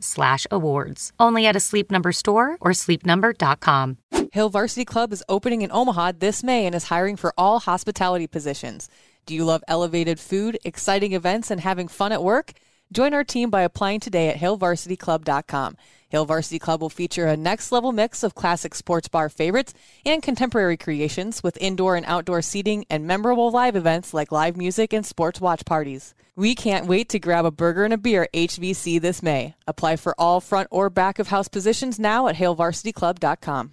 slash awards. Only at a Sleep Number store or sleepnumber.com. Hill Varsity Club is opening in Omaha this May and is hiring for all hospitality positions. Do you love elevated food, exciting events, and having fun at work? Join our team by applying today at hillvarsityclub.com. Hill Varsity Club will feature a next level mix of classic sports bar favorites and contemporary creations with indoor and outdoor seating and memorable live events like live music and sports watch parties. We can't wait to grab a burger and a beer at HVC this May. Apply for all front or back of house positions now at HaleVarsityClub.com.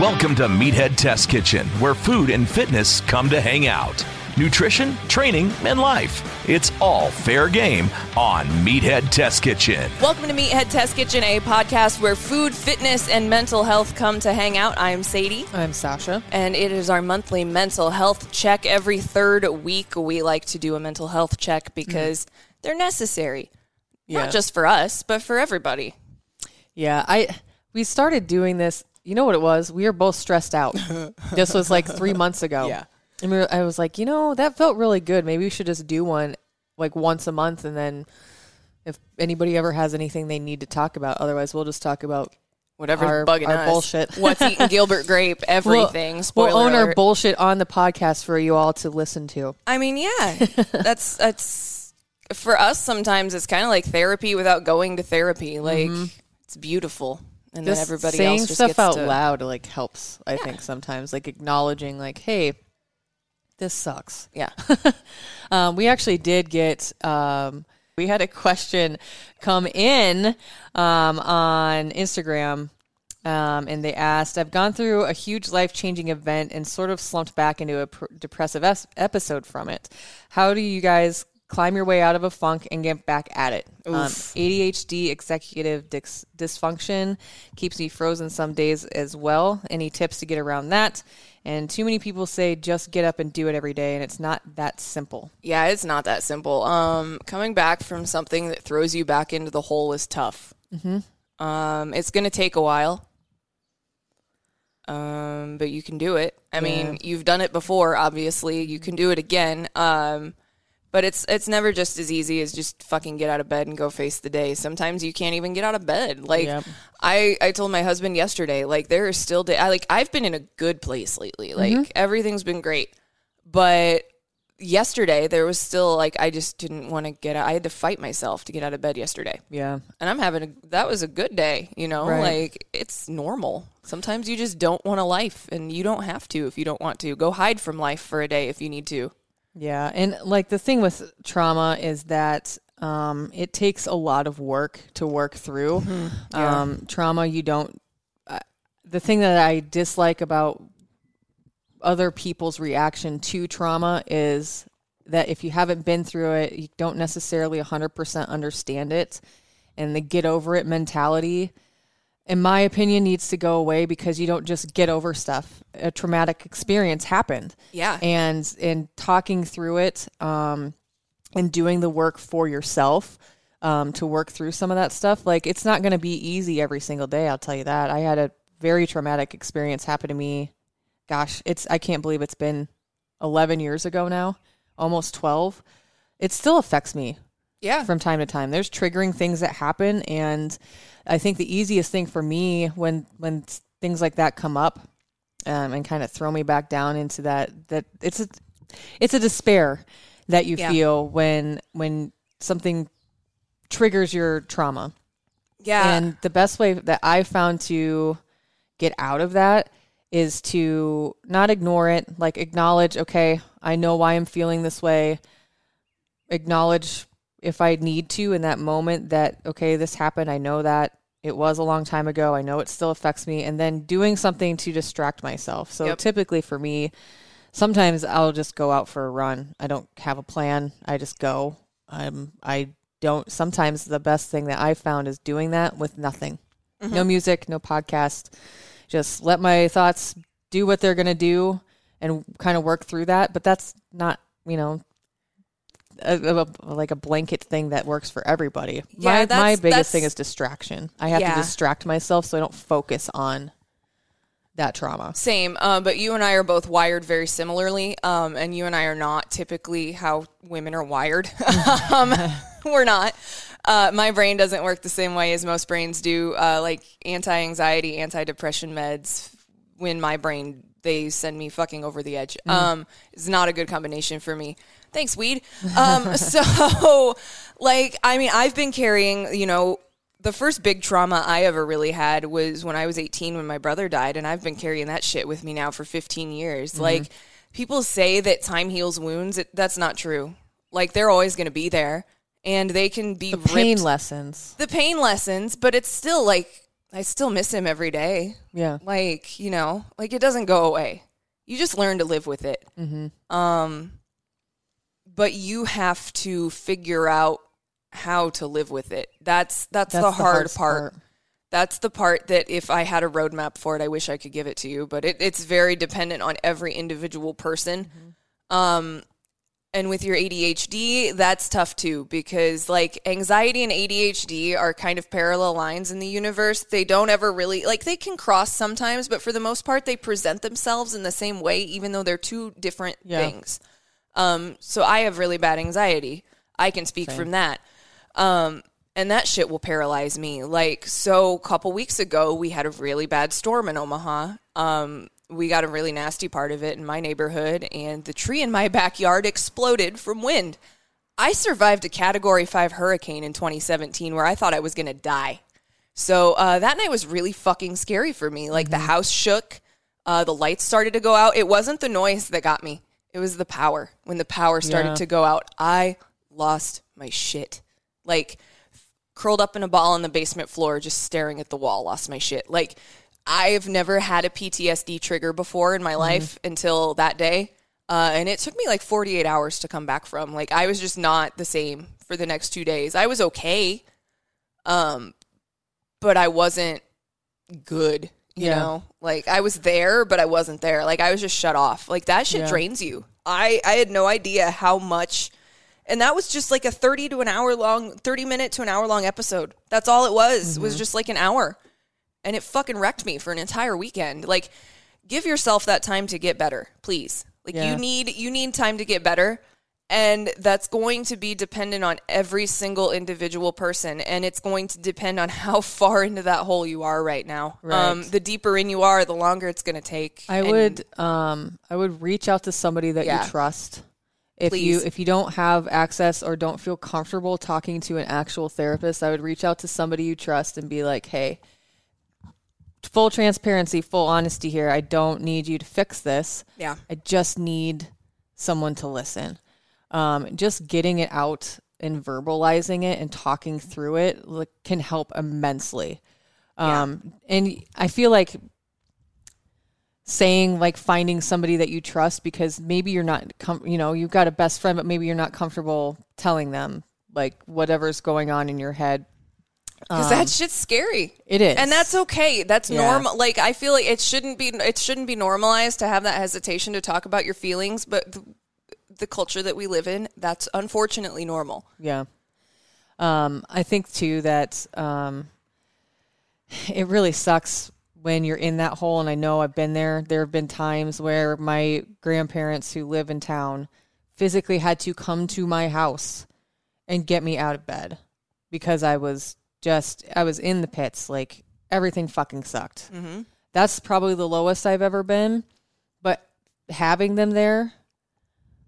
Welcome to Meathead Test Kitchen, where food and fitness come to hang out. Nutrition, training, and life. It's all fair game on Meathead Test Kitchen. Welcome to Meathead Test Kitchen, a podcast where food, fitness, and mental health come to hang out. I'm Sadie. I'm Sasha. And it is our monthly mental health check. Every third week, we like to do a mental health check because mm. they're necessary. Yeah. Not just for us, but for everybody. Yeah, I we started doing this you know what it was? We were both stressed out. this was like three months ago. Yeah. And we were, I was like, you know, that felt really good. Maybe we should just do one like once a month. And then if anybody ever has anything they need to talk about, otherwise we'll just talk about whatever's our, bugging our us. bullshit. What's eating Gilbert Grape, everything. We'll, we'll own alert. our bullshit on the podcast for you all to listen to. I mean, yeah, that's, that's, for us, sometimes it's kind of like therapy without going to therapy. Like, mm-hmm. it's beautiful and just then everybody saying else just stuff out to, loud like helps. I yeah. think sometimes like acknowledging like, hey, this sucks. Yeah. um, we actually did get. Um, we had a question come in um, on Instagram. Um, and they asked, I've gone through a huge life changing event and sort of slumped back into a pr- depressive es- episode from it. How do you guys climb your way out of a funk and get back at it. Um, ADHD, executive dis- dysfunction, keeps me frozen some days as well. Any tips to get around that? And too many people say just get up and do it every day, and it's not that simple. Yeah, it's not that simple. Um, coming back from something that throws you back into the hole is tough. Mm-hmm. Um, it's going to take a while. Um, but you can do it. I yeah. mean, you've done it before, obviously. You can do it again. Um, but it's it's never just as easy as just fucking get out of bed and go face the day. Sometimes you can't even get out of bed. Like yep. I I told my husband yesterday, like there are still day I like I've been in a good place lately. Like mm-hmm. everything's been great. But yesterday there was still like I just didn't want to get out. I had to fight myself to get out of bed yesterday. Yeah. And I'm having a that was a good day, you know? Right. Like it's normal. Sometimes you just don't want a life and you don't have to if you don't want to. Go hide from life for a day if you need to. Yeah, and like the thing with trauma is that um, it takes a lot of work to work through. Mm-hmm. Yeah. Um, trauma, you don't. Uh, the thing that I dislike about other people's reaction to trauma is that if you haven't been through it, you don't necessarily 100% understand it. And the get over it mentality in my opinion, needs to go away because you don't just get over stuff. A traumatic experience happened. Yeah. And in talking through it um, and doing the work for yourself um, to work through some of that stuff, like it's not going to be easy every single day. I'll tell you that. I had a very traumatic experience happen to me. Gosh, it's I can't believe it's been 11 years ago now, almost 12. It still affects me yeah from time to time there's triggering things that happen and i think the easiest thing for me when when things like that come up um, and kind of throw me back down into that that it's a it's a despair that you Yeah. feel when when something triggers your trauma. Yeah. And the best way that I found to get out of that is to not ignore it, like acknowledge, okay, I know why I'm feeling this way. Acknowledge if I need to in that moment that, okay, this happened. I know that it was a long time ago. I know it still affects me. And then doing something to distract myself. So Yep. typically for me, sometimes I'll just go out for a run. I don't have a plan. I just go. I'm, I don't, sometimes the best thing that I found is doing that with nothing. Mm-hmm. No music, no podcast. Just let my thoughts do what they're going to do and kind of work through that. But that's not, you know, a, a, like a blanket thing that works for everybody. Yeah, my my that's- biggest thing is distraction. I have Yeah. to distract myself so I don't focus on that trauma. Same, uh, but you and I are both wired very similarly, um, and you and I are not typically how women are wired. um, we're not. Uh, my brain doesn't work the same way as most brains do. Uh, like anti-anxiety, anti-depression meds. When my brain, they send me fucking over the edge. Um, it's not a good combination for me. Thanks, weed. Um, so, like, I mean, I've been carrying, you know, the first big trauma I ever really had was when I was 18 when my brother died, and I've been carrying that shit with me now for 15 years. Like, people say that time heals wounds. It, that's not true. Like, they're always going to be there, and they can be The pain ripped- lessons. the pain lessons, but it's still like I still miss him every day. Yeah. Like you know, like it doesn't go away. You just learn to live with it. Mm-hmm. Um, but you have to figure out how to live with it. That's that's, That's the hard part. part. That's the part that if I had a roadmap for it, I wish I could give it to you. But it, it's very dependent on every individual person. Mm-hmm. Um, and with your ADHD, that's tough too because like anxiety and ADHD are kind of parallel lines in the universe. They don't ever really like they can cross sometimes, but for the most part, they present themselves in the same way, even though they're two different Yeah. things. Um, so I have really bad anxiety. I can speak from that. Um, and that shit will paralyze me. Like, so a couple weeks ago, we had a really bad storm in Omaha. Um, we got a really nasty part of it in my neighborhood, and the tree in my backyard exploded from wind. I survived a category five hurricane in 2017 where I thought I was going to die. So uh, that night was really fucking scary for me. Like the house shook, uh, the lights started to go out. It wasn't the noise that got me, it was the power. When the power started Yeah. to go out, I lost my shit. Like, curled up in a ball on the basement floor, just staring at the wall, lost my shit. Like, I've never had a PTSD trigger before in my life until that day. Uh, and it took me like 48 hours to come back from. Like, I was just not the same for the next two days. I was okay. Um, but I wasn't good, you Yeah. know? Like, I was there, but I wasn't there. Like, I was just shut off. Like, that shit Yeah. drains you. I, I had no idea how much and that was just like a 30 to an hour long 30 minute to an hour long episode that's all it was was mm-hmm. just like an hour and it fucking wrecked me for an entire weekend like give yourself that time to get better please like Yeah. you need you need time to get better and that's going to be dependent on every single individual person and it's going to depend on how far into that hole you are right now um, Right. the deeper in you are the longer it's going to take I And- would um I would reach out to somebody that Yeah. you trust. If you if you don't have access or don't feel comfortable talking to an actual therapist, I would reach out to somebody you trust and be like, "Hey, full transparency, full honesty here. I don't need you to fix this. yeah I just need someone to listen. Um, just getting it out and verbalizing it and talking through it like, can help immensely. Um, And I feel like saying like finding somebody that you trust because maybe you're not, com- you know, you've got a best friend, but maybe you're not comfortable telling them like whatever's going on in your head. because that shit's scary It is, and that's okay that's Yeah. normal like i feel like it shouldn't be it shouldn't be normalized to have that hesitation to talk about your feelings but the, the culture that we live in that's unfortunately normal Yeah. Um, I think too that um, it really sucks when you're in that hole. And I know I've been there. There have been times where my grandparents who live in town physically had to come to my house and get me out of bed because I was just, I was in the pits. Like everything fucking sucked. mm-hmm. That's probably the lowest I've ever been. But having them there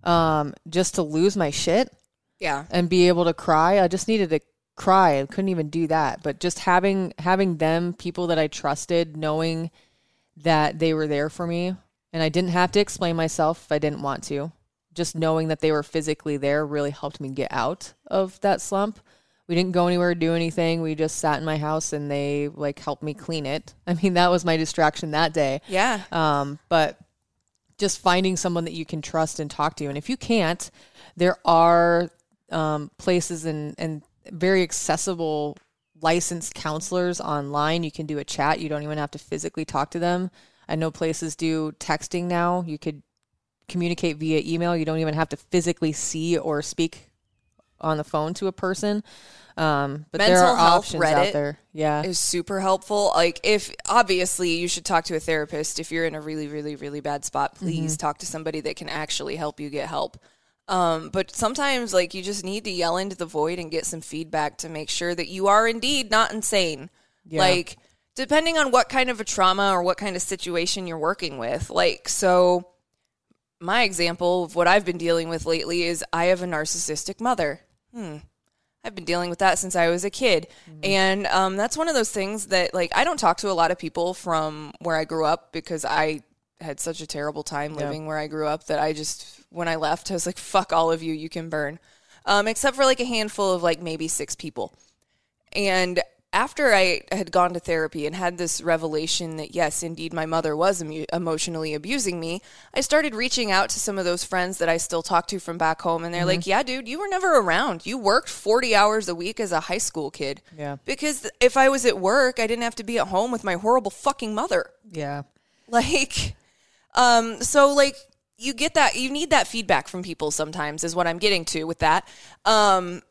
um, just to lose my shit Yeah. and be able to cry. I just needed to cry. I couldn't even do that. But just having having them, people that I trusted, knowing that they were there for me, and I didn't have to explain myself if I didn't want to. Just knowing that they were physically there really helped me get out of that slump. We didn't go anywhere, do anything. We just sat in my house and they like helped me clean it. I mean, that was my distraction that day. Yeah. Um, but just finding someone that you can trust and talk to. And if you can't, there are um, places and, and very accessible licensed counselors online. You can do a chat. You don't even have to physically talk to them. I know places do texting now. You could communicate via email. You don't even have to physically see or speak on the phone to a person. Um, but there Mental are health options Reddit out there. Yeah. is super helpful. Like if obviously you should talk to a therapist if you're in a really really really bad spot. Please talk to somebody that can actually help you get help. Um, but sometimes like you just need to yell into the void and get some feedback to make sure that you are indeed not insane. Like depending on what kind of a trauma or what kind of situation you're working with. Like so my example of what I've been dealing with lately is I have a narcissistic mother. I've been dealing with that since I was a kid. And um, that's one of those things that, like, I don't talk to a lot of people from where I grew up because I had such a terrible time living where I grew up that I just, when I left, I was like, fuck all of you, you can burn. Um, except for like a handful of like maybe six people. And after I had gone to therapy and had this revelation that yes, indeed, my mother was emu- emotionally abusing me, I started reaching out to some of those friends that I still talk to from back home. And they're like, yeah, dude, you were never around. You worked 40 hours a week as a high school kid. Yeah. Because if I was at work, I didn't have to be at home with my horrible fucking mother. yeah. Like, um, so like you get that you need that feedback from people sometimes is what I'm getting to with that. Um,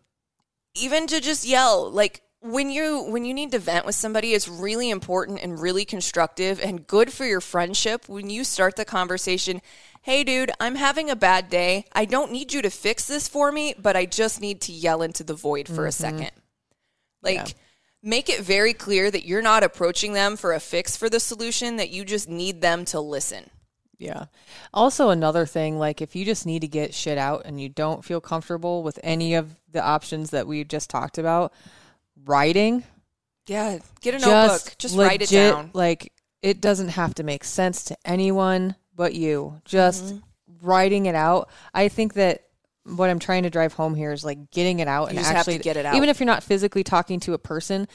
even to just yell like when you when you need to vent with somebody it's really important and really constructive and good for your friendship. When you start the conversation hey dude i'm having a bad day. I don't need you to fix this for me but i just need to yell into the void for a mm-hmm. second. Like make it very clear that you're not approaching them for a fix for the solution that you just need them to listen. Yeah. Also, another thing, like if you just need to get shit out and you don't feel comfortable with any of the options that we just talked about, writing, yeah get a notebook just, just write it down Like it doesn't have to make sense to anyone but you. Just Mm-hmm. writing it out. I think that what I'm trying to drive home here is like getting it out and have to actually get it out. Even if you're not physically talking to a person,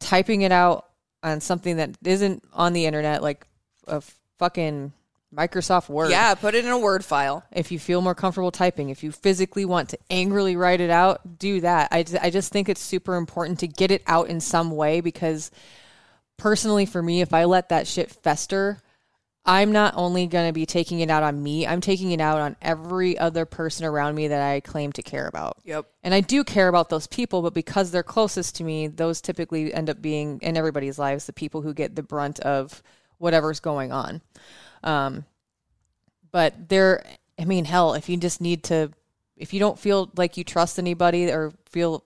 typing it out on something that isn't on the internet, like a fucking Microsoft Word. yeah put it in a word file If you feel more comfortable typing, if you physically want to angrily write it out, do that. I, I just think it's super important to get it out in some way because personally, for me, if I let that shit fester, I'm not only going to be taking it out on me, I'm taking it out on every other person around me that I claim to care about. Yep. And I do care about those people, but because they're closest to me, those typically end up being in everybody's lives the people who get the brunt of whatever's going on. Um, but there, I mean, hell, if you just need to, if you don't feel like you trust anybody or feel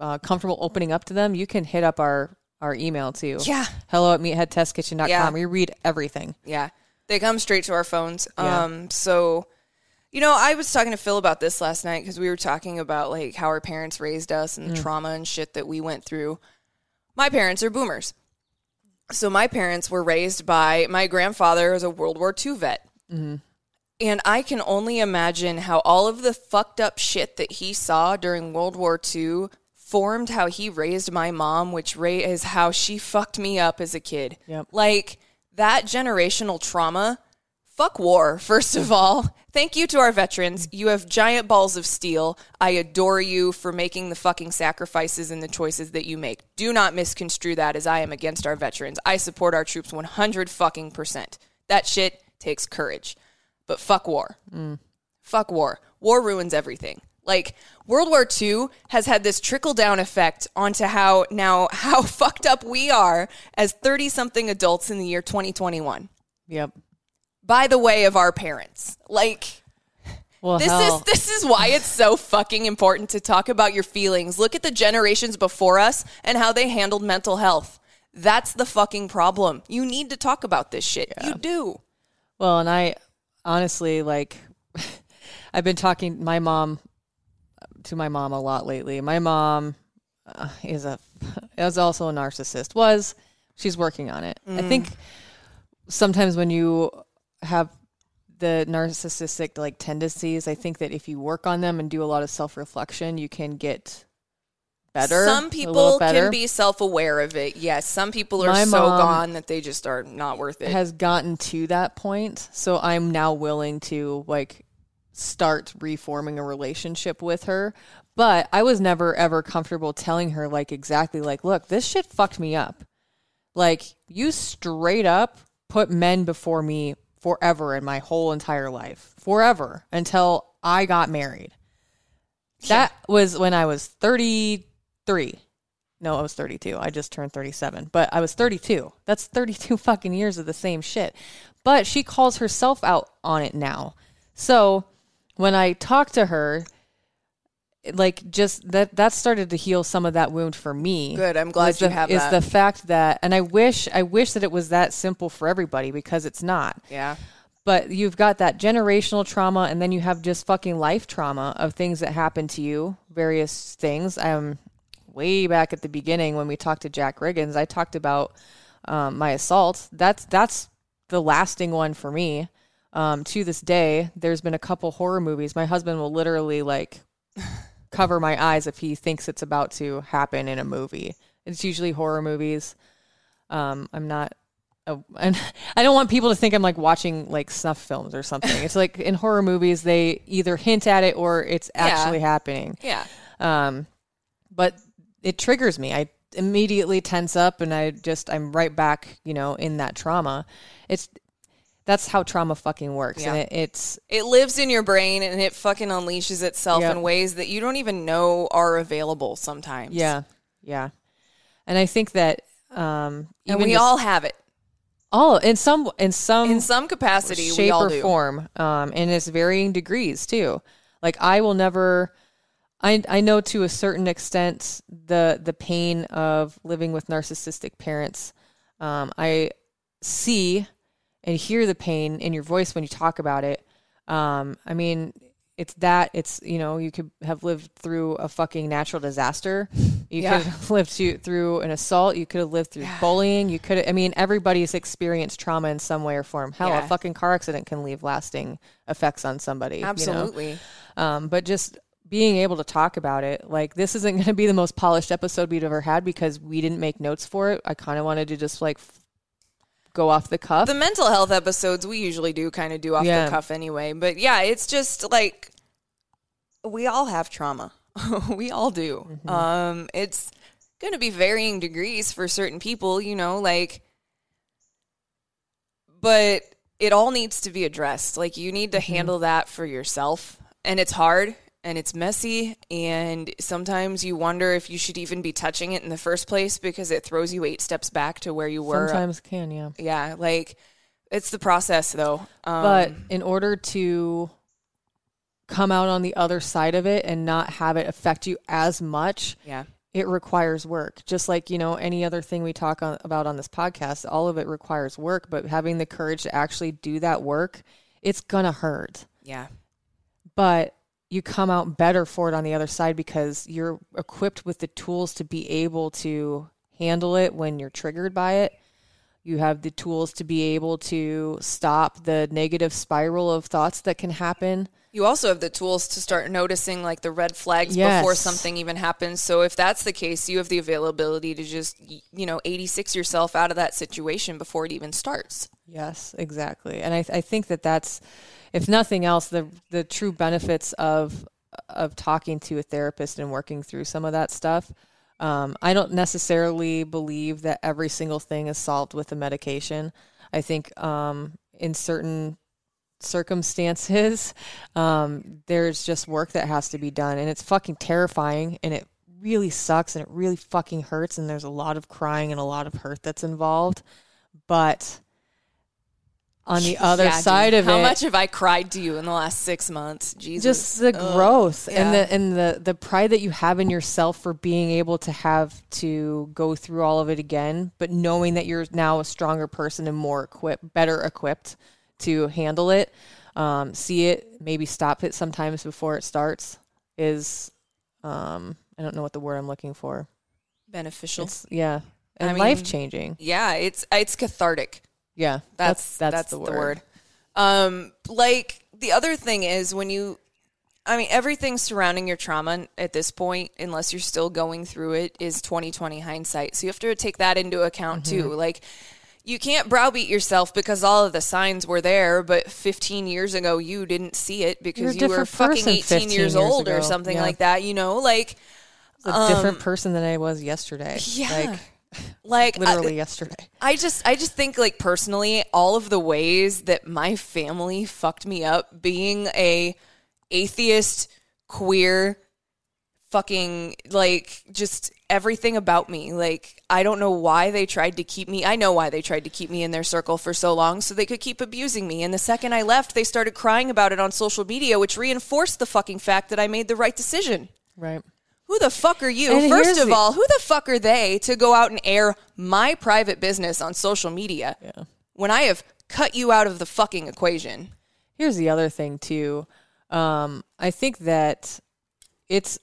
uh, comfortable opening up to them, you can hit up our our email too. Yeah. Hello at meatheadtestkitchen.com. Yeah. We read everything. Yeah. They come straight to our phones. Yeah. Um so you know, I was talking to Phil about this last night because we were talking about like how our parents raised us and the trauma and shit that we went through. My parents are boomers. So my parents were raised by my grandfather was a World War II vet. Mm-hmm. And I can only imagine how all of the fucked up shit that he saw during World War II formed how he raised my mom, which ra- is how she fucked me up as a kid. Yep. Like that generational trauma. Fuck war, first of all. Thank you to our veterans. You have giant balls of steel. I adore you for making the fucking sacrifices and the choices that you make. Do not misconstrue that as I am against our veterans. I support our troops 100 fucking percent. That shit takes courage. But fuck war. Mm. Fuck war. War ruins everything. Like World War II has had this trickle down effect onto how now how fucked up we are as 30 something adults in the year 2021 Yep. By the way of our parents. Like Well, this hell, is this is why it's so fucking important to talk about your feelings. Look at the generations before us and how they handled mental health. That's the fucking problem. You need to talk about this shit. You do. Well, and I honestly like I've been talking my mom to my mom a lot lately. My mom uh, is a is also a narcissist. Was she's working on it. I think sometimes when you have the narcissistic like tendencies, I think that if you work on them and do a lot of self reflection, you can get better. Some people better. can be self aware of it. Yes. Some people are My so gone that they just are not worth it. has gotten to that point. So I'm now willing to like start reforming a relationship with her. But I was never ever comfortable telling her like exactly like, look, this shit fucked me up. Like you straight up put men before me forever in my whole entire life. Forever until I got married. That was when I was 33. No, I was 32. I just turned 37, but I was 32. That's 32 fucking years of the same shit. But she calls herself out on it now. So when I talk to her, like just that that started to heal some of that wound for me. Good. I'm glad you the, have is that. the fact that, and I wish I wish that it was that simple for everybody because it's not yeah. but you've got that generational trauma and then you have just fucking life trauma of things that happen to you various things um way back at the beginning when we talked to jack riggins i talked about um, my assault that's that's the lasting one for me um, to this day there's been a couple horror movies my husband will literally like cover my eyes if he thinks it's about to happen in a movie it's usually horror movies um, i'm not a, and I don't want people to think I'm like watching like snuff films or something. It's like in horror movies they either hint at it or it's actually happening. Yeah. Um, but it triggers me. I immediately tense up and I just I'm right back, you know, in that trauma. It's that's how trauma fucking works, and it, it's It lives in your brain and it fucking unleashes itself Yeah. in ways that you don't even know are available sometimes. yeah, yeah. And I think that um, And we just- all have it. all in some in some In some capacity, shape we all or do. form, um, and it's varying degrees too. Like I will never, I I know to a certain extent the the pain of living with narcissistic parents. Um, I see and hear the pain in your voice when you talk about it. Um, I mean, it's that it's you know you could have lived through a fucking natural disaster. You Yeah. could have lived to, through an assault. You could have lived through bullying. You could. I mean, everybody's experienced trauma in some way or form. Hell, a fucking car accident can leave lasting effects on somebody. you know? Absolutely. Um, but just being able to talk about it, like this isn't going to be the most polished episode we've ever had because we didn't make notes for it. I kind of wanted to just like go off the cuff. The mental health episodes we usually do kind of do off Yeah. the cuff anyway. But yeah, it's just like we all have trauma. we all do. Mm-hmm. Um, it's going to be varying degrees for certain people, you know, like, but it all needs to be addressed. Like, you need to Mm-hmm. handle that for yourself. And it's hard and it's messy. And sometimes you wonder if you should even be touching it in the first place because it throws you eight steps back to where you were. Sometimes can, yeah. Yeah, like it's the process though. Um, but in order to come out on the other side of it and not have it affect you as much, yeah, it requires work. Just like, you know, any other thing we talk on, about on this podcast, all of it requires work, but having the courage to actually do that work, it's going to hurt. yeah, But you come out better for it on the other side because you're equipped with the tools to be able to handle it when you're triggered by it. You have the tools to be able to stop the negative spiral of thoughts that can happen. You also have the tools to start noticing like the red flags Yes. before something even happens. So if that's the case, you have the availability to just you know 86 yourself out of that situation before it even starts. Yes, exactly. And I, I think that that's, if nothing else, the the true benefits of of talking to a therapist and working through some of that stuff. Um, I don't necessarily believe that every single thing is solved with a medication. I think um, in certain circumstances, um, there's just work that has to be done, and it's fucking terrifying, and it really sucks, and it really fucking hurts, and there's a lot of crying and a lot of hurt that's involved, but on the other Yeah, dude. side of how it, how much have I cried to you in the last six months? Jesus, just the growth and the and the the pride that you have in yourself for being able to have to go through all of it again, but knowing that you're now a stronger person and more equipped, better equipped to handle it. um, see it, maybe stop it sometimes before it starts is, um, I don't know what the word I'm looking for. Beneficial. It's, yeah. And I mean- life changing. yeah, it's it's cathartic. Yeah. That's that's, the, word. Um, like the other thing is when you, I mean, everything surrounding your trauma at this point, unless you're still going through it, is 2020 hindsight. So you have to take that into account Mm-hmm. too. Like. You can't browbeat yourself because all of the signs were there, but 15 years ago you didn't see it because you were fucking 18 years years old or something Yeah. like that. You know, like a different person than I was yesterday. Um, yeah. Like like I- literally yesterday. I just I just think like personally all of the ways that my family fucked me up being a atheist queer fucking like just everything about me like I don't know why they tried to keep me I know why they tried to keep me in their circle for so long so they could keep abusing me and the second I left they started crying about it on social media which reinforced the fucking fact that I made the right decision Right. who the fuck are you? And First of the- all, who the fuck are they to go out and air my private business on social media Yeah. when I have cut you out of the fucking equation? Here's the other thing too. Um, I think that it's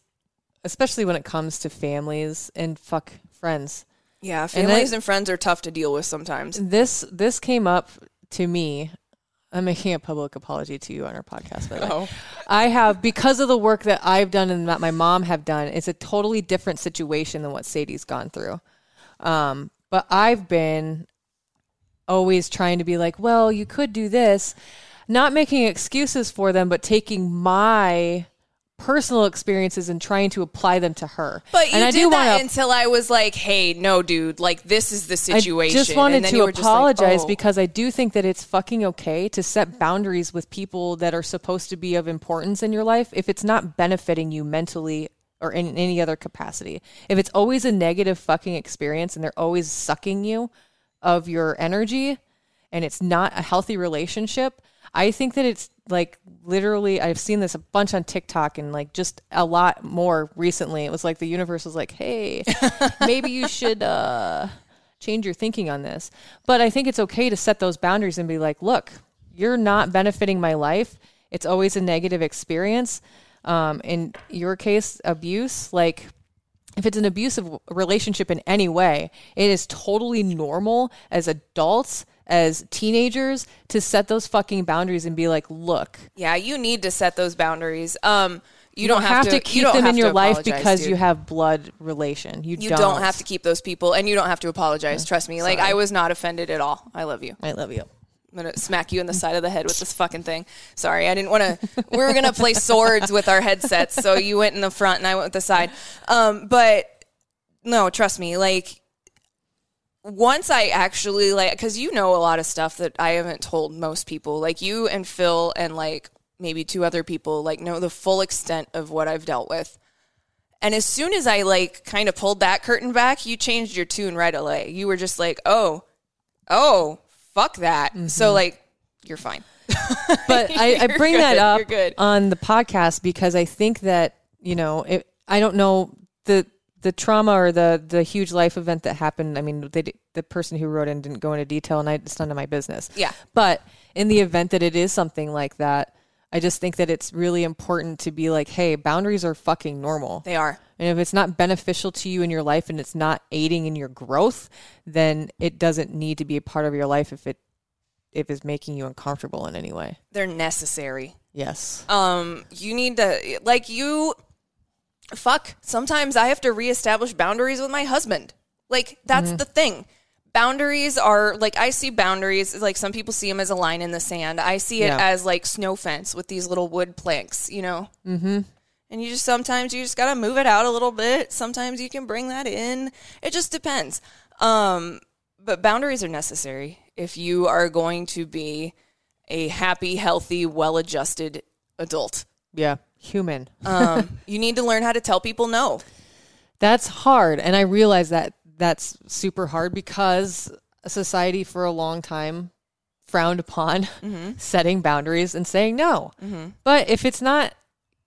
especially when it comes to families and fuck friends. Yeah, And families I- and friends are tough to deal with sometimes. This this came up to me. I'm making a public apology to you on our podcast. By the way, Oh. I have because of the work that I've done and that my mom have done. It's a totally different situation than what Sadie's gone through. Um, but I've been always trying to be like, well, you could do this, not making excuses for them, but taking my personal experiences and trying to apply them to her. But you and I did do that wanna- until I was like, "Hey, no, dude, like this is the situation." I just wanted And then to you were like, apologize "Oh." because I do think that it's fucking okay to set boundaries with people that are supposed to be of importance in your life if it's not benefiting you mentally or in any other capacity. If it's always a negative fucking experience and they're always sucking you of your energy and it's not a healthy relationship, I think that it's like literally I've seen this a bunch on TikTok and like just a lot more recently. It was like the universe was like, "Hey, maybe you should uh change your thinking on this." But I think it's okay to set those boundaries and be like, "Look, you're not benefiting my life. It's always a negative experience." Um in your case, abuse, like if it's an abusive relationship in any way, it is totally normal as adults, as teenagers, to set those fucking boundaries and be like, look, Yeah, you need to set those boundaries. Um, you, you don't have, to, you keep them in your life because dude. you have blood relation. You, You don't. don't have to keep those people, and you don't have to apologize. Trust me. Like I was not offended at all. I love you. I love you. I'm gonna smack you in the side of the head with this fucking thing. Sorry, I didn't want to. We were gonna play swords with our headsets, so you went in the front and I went with the side. Um, but no, trust me. Like once I actually like, because you know a lot of stuff that I haven't told most people. Like you and Phil and like maybe two other people like know the full extent of what I've dealt with. And as soon as I like kind of pulled that curtain back, you changed your tune right away. You were just like, oh, oh, fuck that. So mm-hmm. like, you're fine. But I, I bring good. that up on the podcast because I think that you know, it, I don't know the the trauma or the the huge life event that happened. I mean, they, the person who wrote in didn't go into detail, and I, it's none of my business. Yeah. But in the event that it is something like that, I just think that it's really important to be like, hey, boundaries are fucking normal. They are. And if it's not beneficial to you in your life and it's not aiding in your growth, then it doesn't need to be a part of your life if it if it's making you uncomfortable in any way. They're necessary. Yes. Um, you need to like you. Fuck. Sometimes I have to reestablish boundaries with my husband. Like that's the thing. Boundaries are like I see boundaries like some people see them as a line in the sand. I see it Yeah. as like snow fence with these little wood planks. You know. Mm-hmm. And you just sometimes you just gotta move it out a little bit. Sometimes you can bring that in. It just depends. Um, but boundaries are necessary if you are going to be a happy, healthy, well-adjusted adult. Yeah. Human. Um, you need to learn how to tell people no. That's hard. And I realize that that's super hard because society for a long time frowned upon setting boundaries and saying no. But if it's not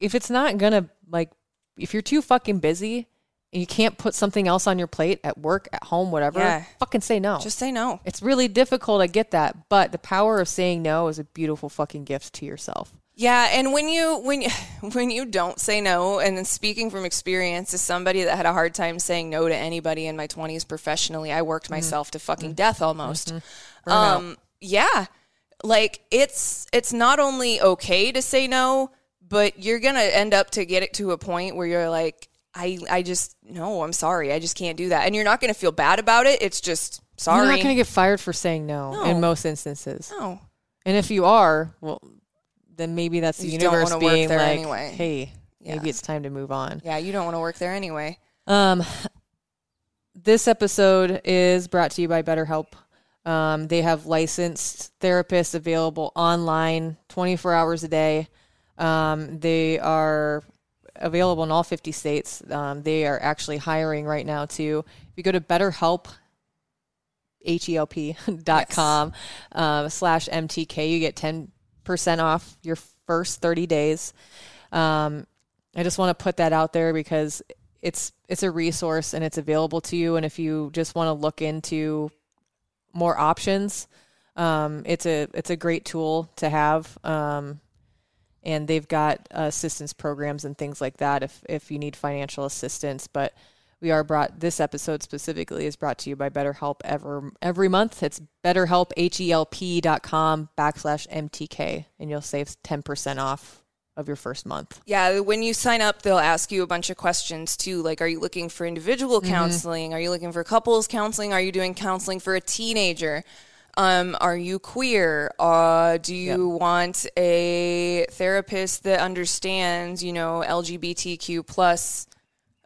if it's not gonna like if you're too fucking busy and you can't put something else on your plate at work, at home, whatever, Yeah. fucking say no. Just say no. it's really difficult. I get that, but the power of saying no is a beautiful fucking gift to yourself. Yeah, and when you when you, when you don't say no, and speaking from experience as somebody that had a hard time saying no to anybody in my twenties professionally, I worked mm-hmm. myself to fucking death mm-hmm. almost. Mm-hmm. Um, yeah, like it's it's not only okay to say no, but you're gonna end up to get it to a point where you're like, I I just no, I'm sorry, I just can't do that, and you're not gonna feel bad about it. It's just sorry. You're not going to get fired for saying no, No. in most instances. no. And if you are, well, then maybe that's the You universe being like, anyway. hey, Yeah. maybe it's time to move on. Yeah, you don't want to work there anyway. Um, this episode is brought to you by BetterHelp. Um, they have licensed therapists available online 24 hours a day. Um, they are available in all 50 states. Um, they are actually hiring right now too. If you go to BetterHelp, H-E-L-P dot com um, slash MTK, you get 10% off your first 30 days. Um, I just want to put that out there because it's it's a resource and it's available to you. And if you just want to look into more options, um, it's a it's a great tool to have. Um, and they've got assistance programs and things like that if if you need financial assistance. But we are brought this episode specifically is brought to you by BetterHelp ever every month. It's BetterHelp H E L P dot com backslash MTK and you'll save ten percent off of your first month. Yeah, when you sign up, they'll ask you a bunch of questions too. Like, are you looking for individual counseling? Are you looking for couples counseling? Are you doing counseling for a teenager? Um, are you queer? Uh, do you want a therapist that understands, you know, LGBTQ plus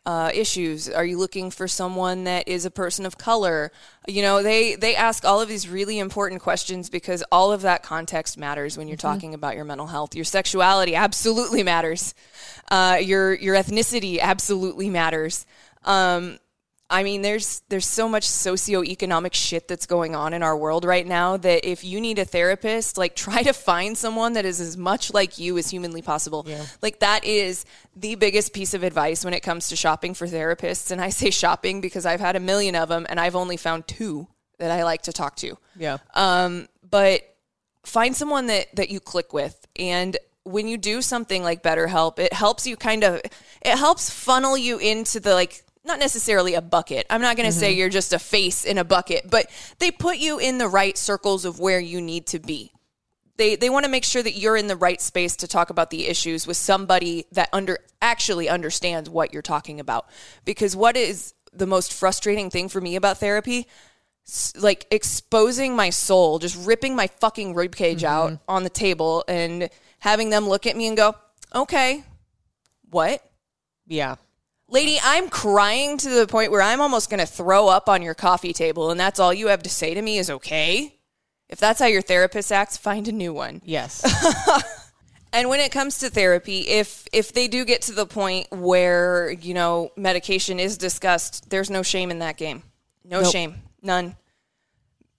uh, issues? Are you looking for someone that is a person of color? You know, they they ask all of these really important questions because all of that context matters when you're talking about your mental health. Your sexuality absolutely matters. Uh, your your ethnicity absolutely matters. Um, I mean, there's there's so much socioeconomic shit that's going on in our world right now that if you need a therapist, like try to find someone that is as much like you as humanly possible. Like that is the biggest piece of advice when it comes to shopping for therapists. And I say shopping because I've had a million of them and I've only found two that I like to talk to. Yeah. Um, but find someone that that you click with and when you do something like BetterHelp, it helps you kind of it helps funnel you into the like not necessarily a bucket. I'm not going to say mm-hmm. you're just a face in a bucket, but they put you in the right circles of where you need to be. They they want to make sure that you're in the right space to talk about the issues with somebody that under actually understands what you're talking about. Because what is the most frustrating thing for me about therapy like exposing my soul, just ripping my fucking ribcage mm-hmm. out on the table and having them look at me and go, "Okay, what?" Yeah. Lady, I'm crying to the point where I'm almost going to throw up on your coffee table and that's all you have to say to me is okay? If that's how your therapist acts, find a new one. Yes. And when it comes to therapy, if if they do get to the point where, you know, medication is discussed, there's no shame in that game. No Nope. shame. None.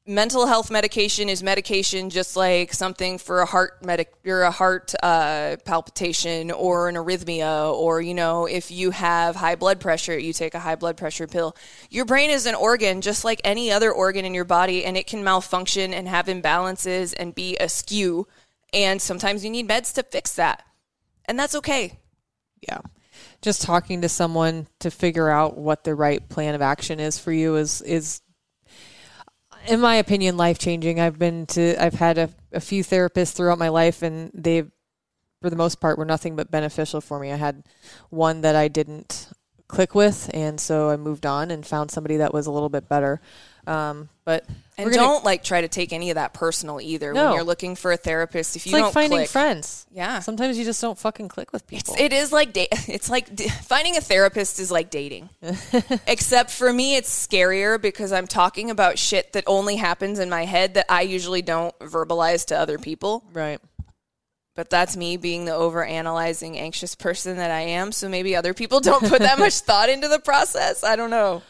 Mental health medication is medication just like something for a heart medic or a heart uh, palpitation or an arrhythmia or you know if you have high blood pressure you take a high blood pressure pill your brain is an organ just like any other organ in your body and it can malfunction and have imbalances and be askew and sometimes you need meds to fix that. And that's okay. yeah. Just talking to someone to figure out what the right plan of action is for you is is in my opinion life changing. I've been to I've had a, a few therapists throughout my life and they for the most part were nothing but beneficial for me. I had one that I didn't click with and so I moved on and found somebody that was a little bit better. Um, but And gonna- don't like try to take any of that personal either No. when you're looking for a therapist. If it's you like don't finding click, friends. Yeah. Sometimes you just don't fucking click with people. It is like da- it's like d- finding a therapist is like dating. Except for me it's scarier because I'm talking about shit that only happens in my head that I usually don't verbalize to other people. right. But that's me being the over analyzing anxious person that I am, so maybe other people don't put that much thought into the process. I don't know.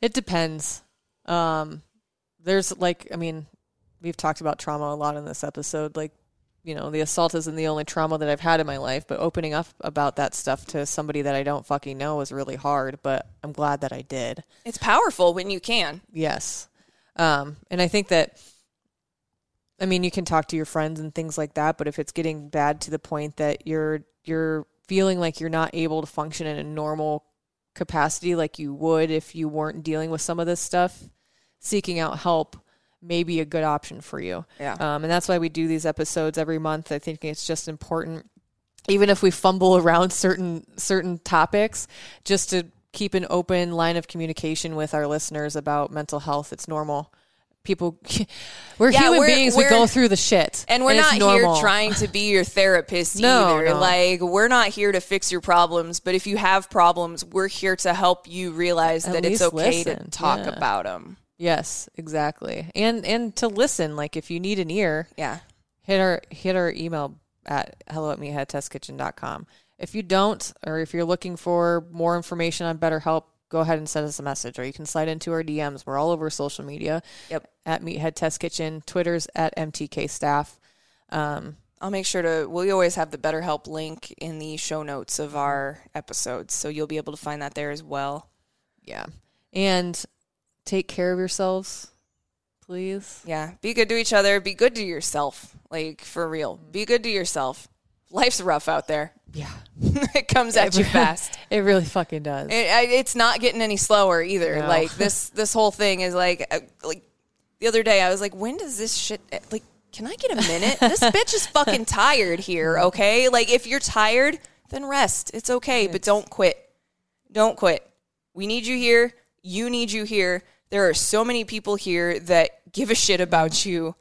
It depends. Um, there's like, I mean, we've talked about trauma a lot in this episode. Like, you know, the assault isn't the only trauma that I've had in my life, but opening up about that stuff to somebody that I don't fucking know is really hard, but I'm glad that I did. It's powerful when you can. Yes. Um, and I think that, I mean, you can talk to your friends and things like that, but if it's getting bad to the point that you're, you're feeling like you're not able to function in a normal capacity like you would if you weren't dealing with some of this stuff, seeking out help may be a good option for you. Yeah. Um, and that's why we do these episodes every month. I think it's just important, even if we fumble around certain certain topics, just to keep an open line of communication with our listeners about mental health. It's normal. People, we're Yeah, human we're- beings. We we're- go through the shit, And we're it's not here trying to be your therapist No, either. no. Like, we're not here to fix your problems, but if you have problems, we're here to help you realize At that it's okay to talk yeah. about them. Yes, exactly. And and to listen, like if you need an ear, Yeah. hit our hit our email at hello at meatheadtestkitchen.com. If you don't, or if you're looking for more information on BetterHelp, go ahead and send us a message, or you can slide into our DMs. We're all over social media. Yep. At Meathead Test Kitchen, Twitter's at MTK Staff. Um, I'll make sure to, we always have the BetterHelp link in the show notes of our episodes. So you'll be able to find that there as well. yeah, and take care of yourselves, please. Yeah. Be good to each other. Be good to yourself. Like, for real. Be good to yourself. Life's rough out there. Yeah, it comes at you fast. it really fucking does. It, I, it's not getting any slower either. No. Like this, this whole thing is like, uh, like the other day I was like, when does this shit uh, like? Can I get a minute? this bitch is fucking tired here. Okay, like if you're tired, then rest. It's okay, but don't quit. Don't quit. We need you here. You need you here. There are so many people here that give a shit about you.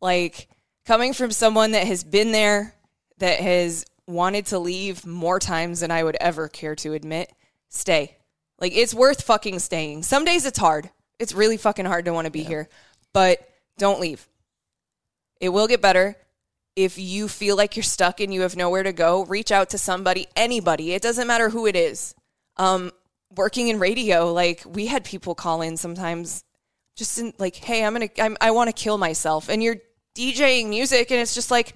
Like coming from someone that has been there, that has wanted to leave more times than I would ever care to admit, stay. Like it's worth fucking staying. Some days it's hard. It's really fucking hard to want to be here, but don't leave. It will get better. If you feel like you're stuck and you have nowhere to go, reach out to somebody, anybody. It doesn't matter who it is. Um, working in radio, like we had people call in sometimes, just in like, "Hey, I'm gonna, I'm, I want to kill myself," and you're DJing music, and it's just like,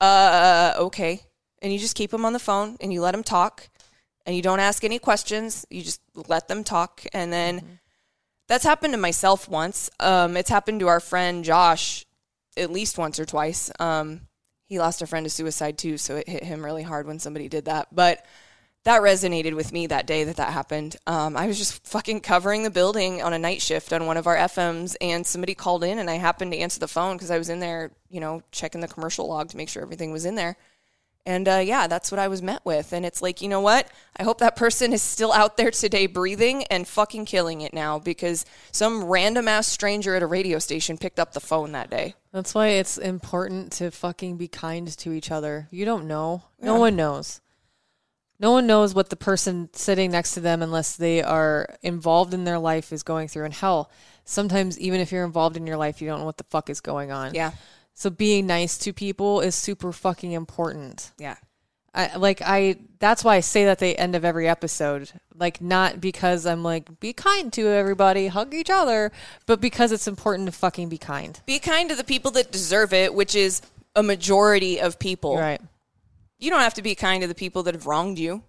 uh, okay. And you just keep them on the phone and you let them talk and you don't ask any questions. You just let them talk. And then that's happened to myself once. Um, it's happened to our friend Josh at least once or twice. Um, he lost a friend to suicide too, so it hit him really hard when somebody did that. But that resonated with me that day that that happened. Um, I was just fucking covering the building on a night shift on one of our FMs, and somebody called in, and I happened to answer the phone because I was in there, you know, checking the commercial log to make sure everything was in there. And uh, yeah, that's what I was met with. And it's like, you know what? I hope that person is still out there today breathing and fucking killing it now because some random ass stranger at a radio station picked up the phone that day. That's why it's important to fucking be kind to each other. You don't know. No one knows. No one knows what the person sitting next to them unless they are involved in their life is going through. And hell, sometimes even if you're involved in your life, you don't know what the fuck is going on. Yeah. So being nice to people is super fucking important. Yeah. I like I that's why I say that at the end of every episode. Like not because I'm like be kind to everybody, hug each other, but because it's important to fucking be kind. Be kind to the people that deserve it, which is a majority of people. Right. You don't have to be kind to the people that have wronged you.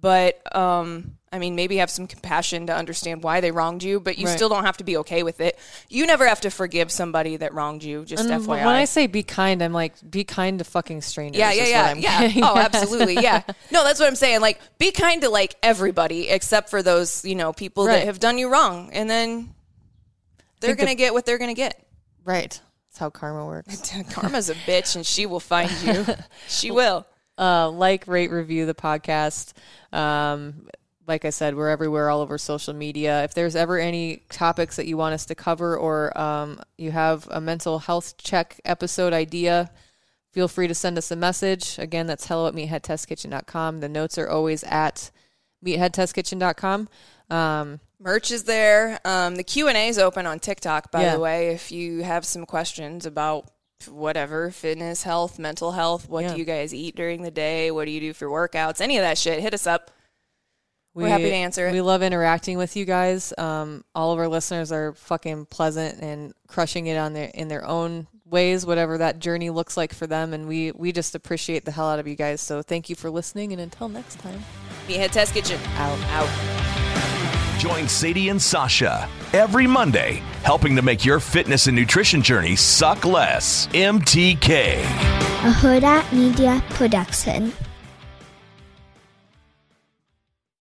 But um I mean maybe have some compassion to understand why they wronged you, but you Right. still don't have to be okay with it. You never have to forgive somebody that wronged you, just And FYI. when I say be kind, I'm like be kind to fucking strangers. Yeah, yeah, yeah, yeah. Oh, absolutely, yeah. No, that's what I'm saying. Like, be kind to like everybody except for those, you know, people Right. that have done you wrong, and then they're gonna get what they're gonna get. Right. That's how karma works. Karma's a bitch, and she will find you. she will. Uh, like, rate, review the podcast. Um, like I said, we're everywhere, all over social media. If there's ever any topics that you want us to cover, or um, you have a mental health check episode idea, feel free to send us a message. Again, that's hello at meatheadtestkitchen.com. The notes are always at meatheadtestkitchen.com. Um, Merch is there. Um, the Q and A is open on TikTok, by Yeah. the way. If you have some questions about whatever fitness, health, mental health, what Yeah. do you guys eat during the day? What do you do for workouts? Any of that shit, hit us up. We're happy to answer it. We love interacting with you guys. Um, all of our listeners are fucking pleasant and crushing it on their in their own ways, whatever that journey looks like for them. And we, we just appreciate the hell out of you guys. So thank you for listening. And until next time, Meathead Test Kitchen. out. Out. Join Sadie and Sasha every Monday, helping to make your fitness and nutrition journey suck less. MTK. a Huda Media Production.